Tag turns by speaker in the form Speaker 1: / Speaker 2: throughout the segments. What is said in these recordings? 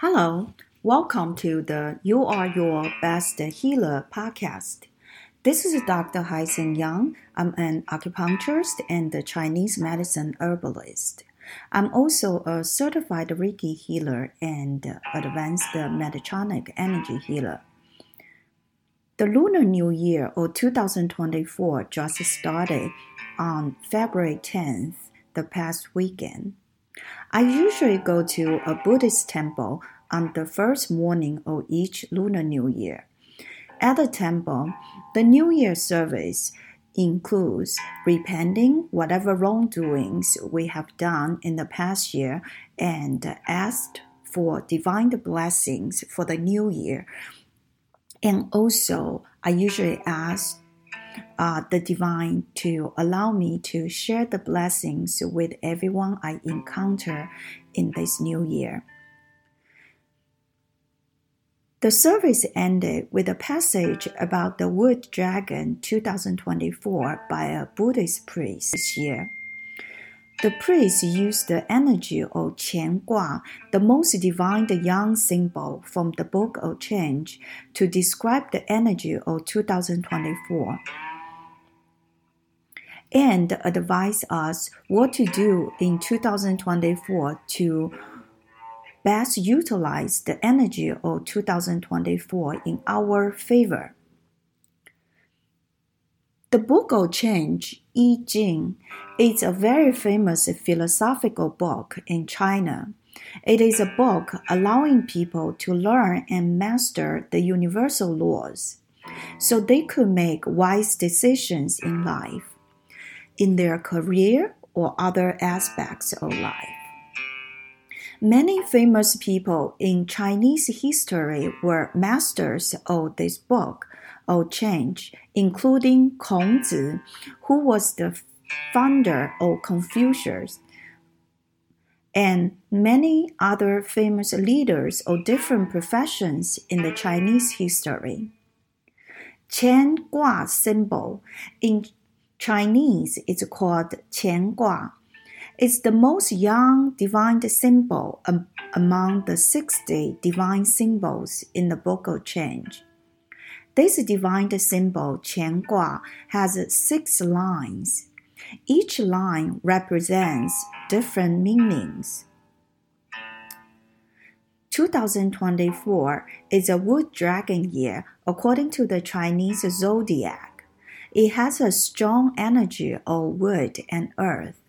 Speaker 1: Hello, welcome to the You Are Your Best Healer podcast. This is Dr. Haizhen Yang. I'm an acupuncturist and a Chinese medicine herbalist. I'm also a certified Reiki healer and advanced mechatronic energy healer. The Lunar New Year or 2024 just started on February 10th, the past weekend. I usually go to a Buddhist temple on the first morning of each Lunar New Year. At the temple, the New Year service includes repenting whatever wrongdoings we have done in the past year and asked for divine blessings for the new year and also, I usually ask uh, the divine to allow me to share the blessings with everyone I encounter in this new year. The service ended with a passage about the Wood Dragon 2024 by a Buddhist priest this year. The priest used the energy of Qian Gua, the most divine yang symbol from the Book of Change, to describe the energy of 2024 and advise us what to do in 2024 to best utilize the energy of 2024 in our favor. The Book of Change, I Ching, is a very famous philosophical book in China. It is a book allowing people to learn and master the universal laws so they could make wise decisions in life, in their career or other aspects of life. Many famous people in Chinese history were masters of this book of change, including Kongzi, who was the founder of Confucius, and many other famous leaders of different professions in the Chinese history. Qian Gua symbol in Chinese is called Qian Gua. It's the most yang divine symbol among the 60 divine symbols in the Book of Change. This divine symbol, Qian Gua, has six lines. Each line represents different meanings. 2024 is a wood dragon year according to the Chinese zodiac. It has a strong energy of wood and earth.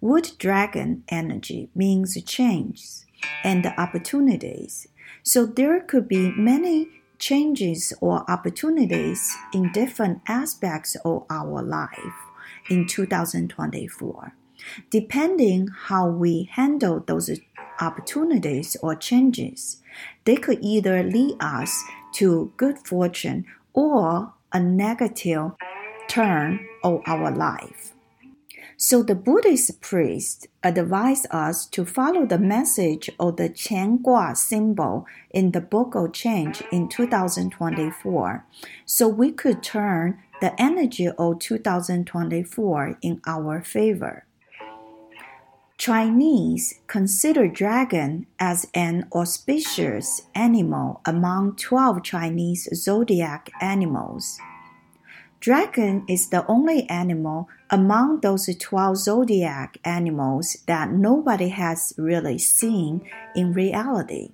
Speaker 1: Wood dragon energy means change and opportunities. So there could be many changes or opportunities in different aspects of our life in 2024. Depending how we handle those opportunities or changes, they could either lead us to good fortune or a negative turn of our life. So the Buddhist priest advised us to follow the message of the Qian Gua symbol in the Book of Change in 2024, so we could turn the energy of 2024 in our favor. Chinese consider dragon as an auspicious animal among 12 Chinese zodiac animals. Dragon is the only animal among those 12 zodiac animals that nobody has really seen in reality.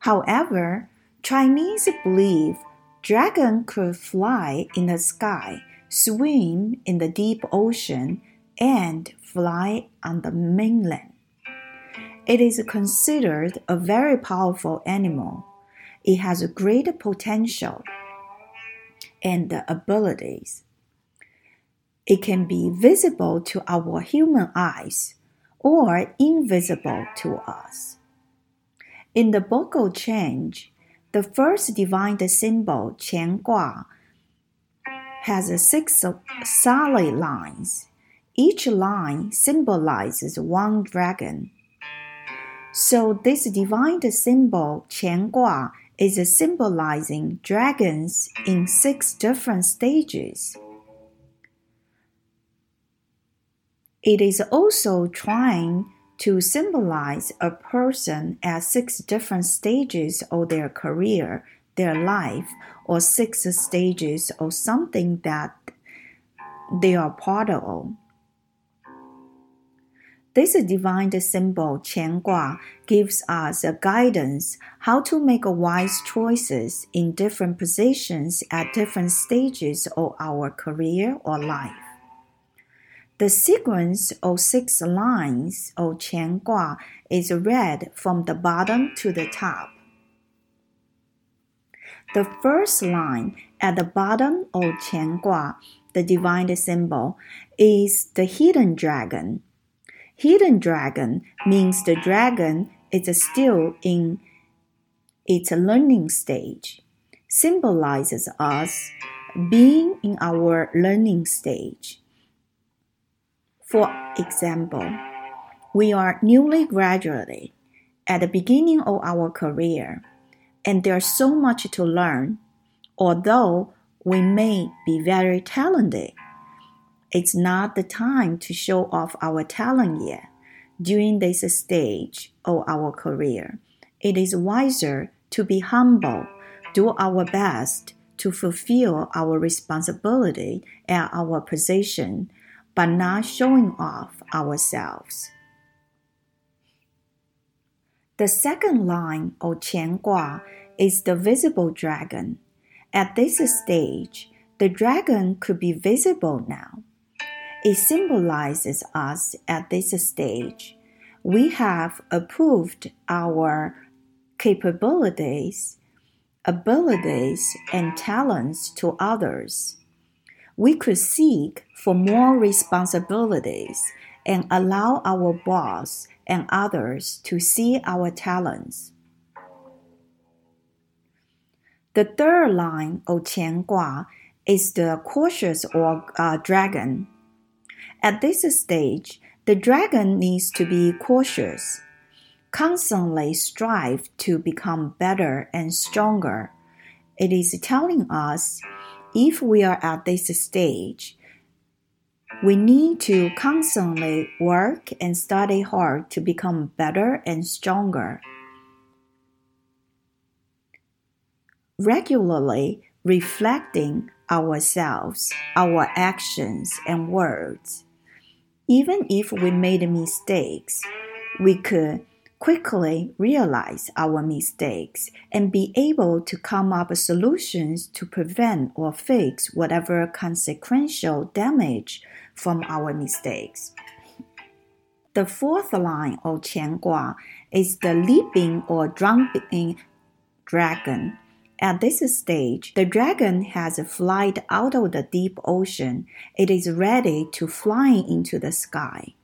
Speaker 1: However, Chinese believe dragon could fly in the sky, swim in the deep ocean, and fly on the mainland. It is considered a very powerful animal. It has great potential and abilities. It can be visible to our human eyes or invisible to us. In the Book of Change, the first divine symbol, Qian Gua, has six solid lines. Each line symbolizes one dragon. So this divine symbol, Qian Gua, is symbolizing dragons in six different stages. It is also trying to symbolize a person at six different stages of their career, their life, or six stages of something that they are part of. This divine symbol Qian Gua gives us a guidance how to make wise choices in different positions at different stages of our career or life. The sequence of six lines of Qian Gua is read from the bottom to the top. The first line at the bottom of Qian Gua, the divine symbol, is the hidden dragon Hidden dragon means the dragon is still in its learning stage, symbolizes us being in our learning stage. For example, we are newly graduated at the beginning of our career, and there's so much to learn, although we may be very talented it's not the time to show off our talent yet. During this stage of our career, it is wiser to be humble, do our best to fulfill our responsibility and our position, but not showing off ourselves. The second line of Qian Gua is the visible dragon. At this stage, the dragon could be visible now it symbolizes us at this stage. We have approved our capabilities, abilities, and talents to others. We could seek for more responsibilities and allow our boss and others to see our talents. The third line of Qian Gua is the cautious or uh, dragon. At this stage, the dragon needs to be cautious, constantly strive to become better and stronger. It is telling us if we are at this stage, we need to constantly work and study hard to become better and stronger. Regularly reflecting ourselves, our actions, and words even if we made mistakes, we could quickly realize our mistakes and be able to come up with solutions to prevent or fix whatever consequential damage from our mistakes. The fourth line of Qian Gua is the leaping or jumping dragon at this stage, the dragon has flied out of the deep ocean. It is ready to fly into the sky.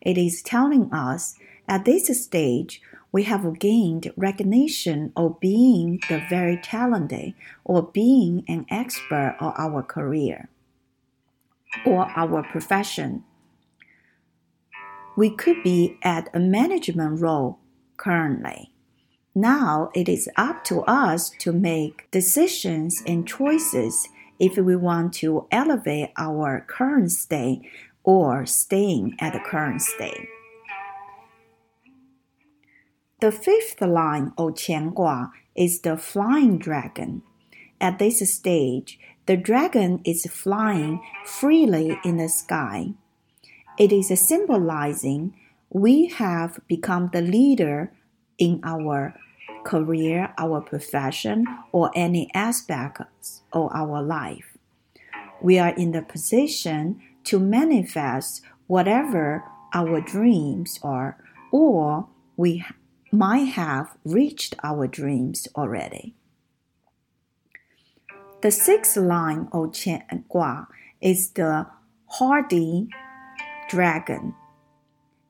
Speaker 1: It is telling us at this stage, we have gained recognition of being the very talented or being an expert of our career or our profession. We could be at a management role currently. Now it is up to us to make decisions and choices if we want to elevate our current state or staying at the current state. The fifth line of Qian Gua is the flying dragon. At this stage, the dragon is flying freely in the sky. It is symbolizing we have become the leader in our career, our profession, or any aspects of our life. We are in the position to manifest whatever our dreams are, or we might have reached our dreams already. The sixth line of Qian Gua is the hardy dragon.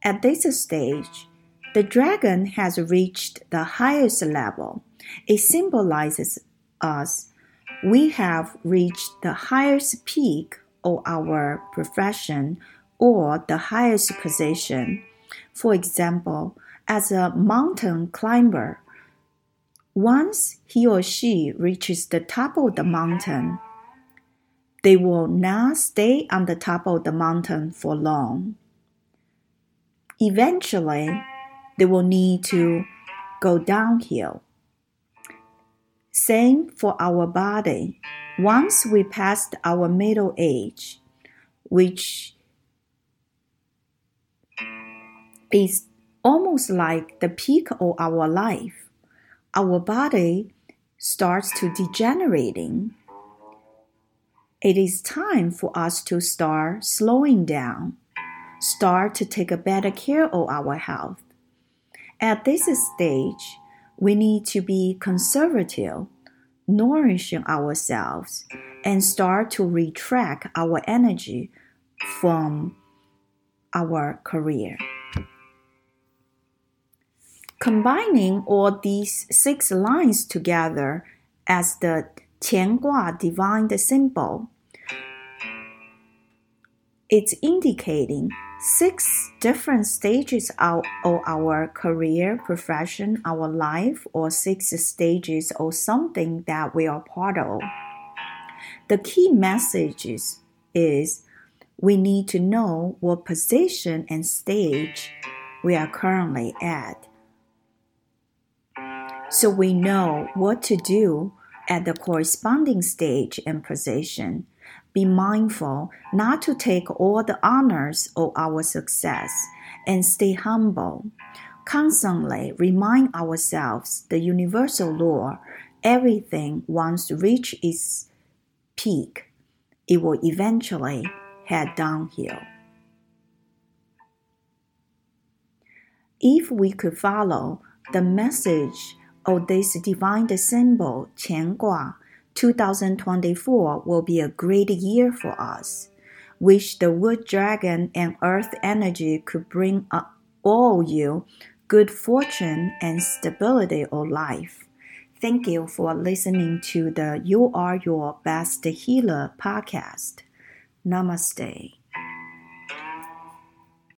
Speaker 1: At this stage, the dragon has reached the highest level. It symbolizes us. We have reached the highest peak of our profession or the highest position. For example, as a mountain climber, once he or she reaches the top of the mountain, they will not stay on the top of the mountain for long eventually they will need to go downhill. Same for our body. Once we passed our middle age, which is almost like the peak of our life, our body starts to degenerating. It is time for us to start slowing down, start to take a better care of our health. At this stage, we need to be conservative, nourishing ourselves, and start to retract our energy from our career. Combining all these six lines together as the Qian Gua divine symbol, it's indicating six different stages of, our career, profession, our life, or six stages or something that we are part of. The key message is we need to know what position and stage we are currently at. So we know what to do at the corresponding stage and position be mindful not to take all the honors of our success and stay humble. Constantly remind ourselves the universal law everything once reach its peak, it will eventually head downhill. If we could follow the message of this divine symbol, Qian Gua, 2024 will be a great year for us. Wish the wood dragon and earth energy could bring all you good fortune and stability of life. Thank you for listening to the You Are Your Best Healer podcast. Namaste.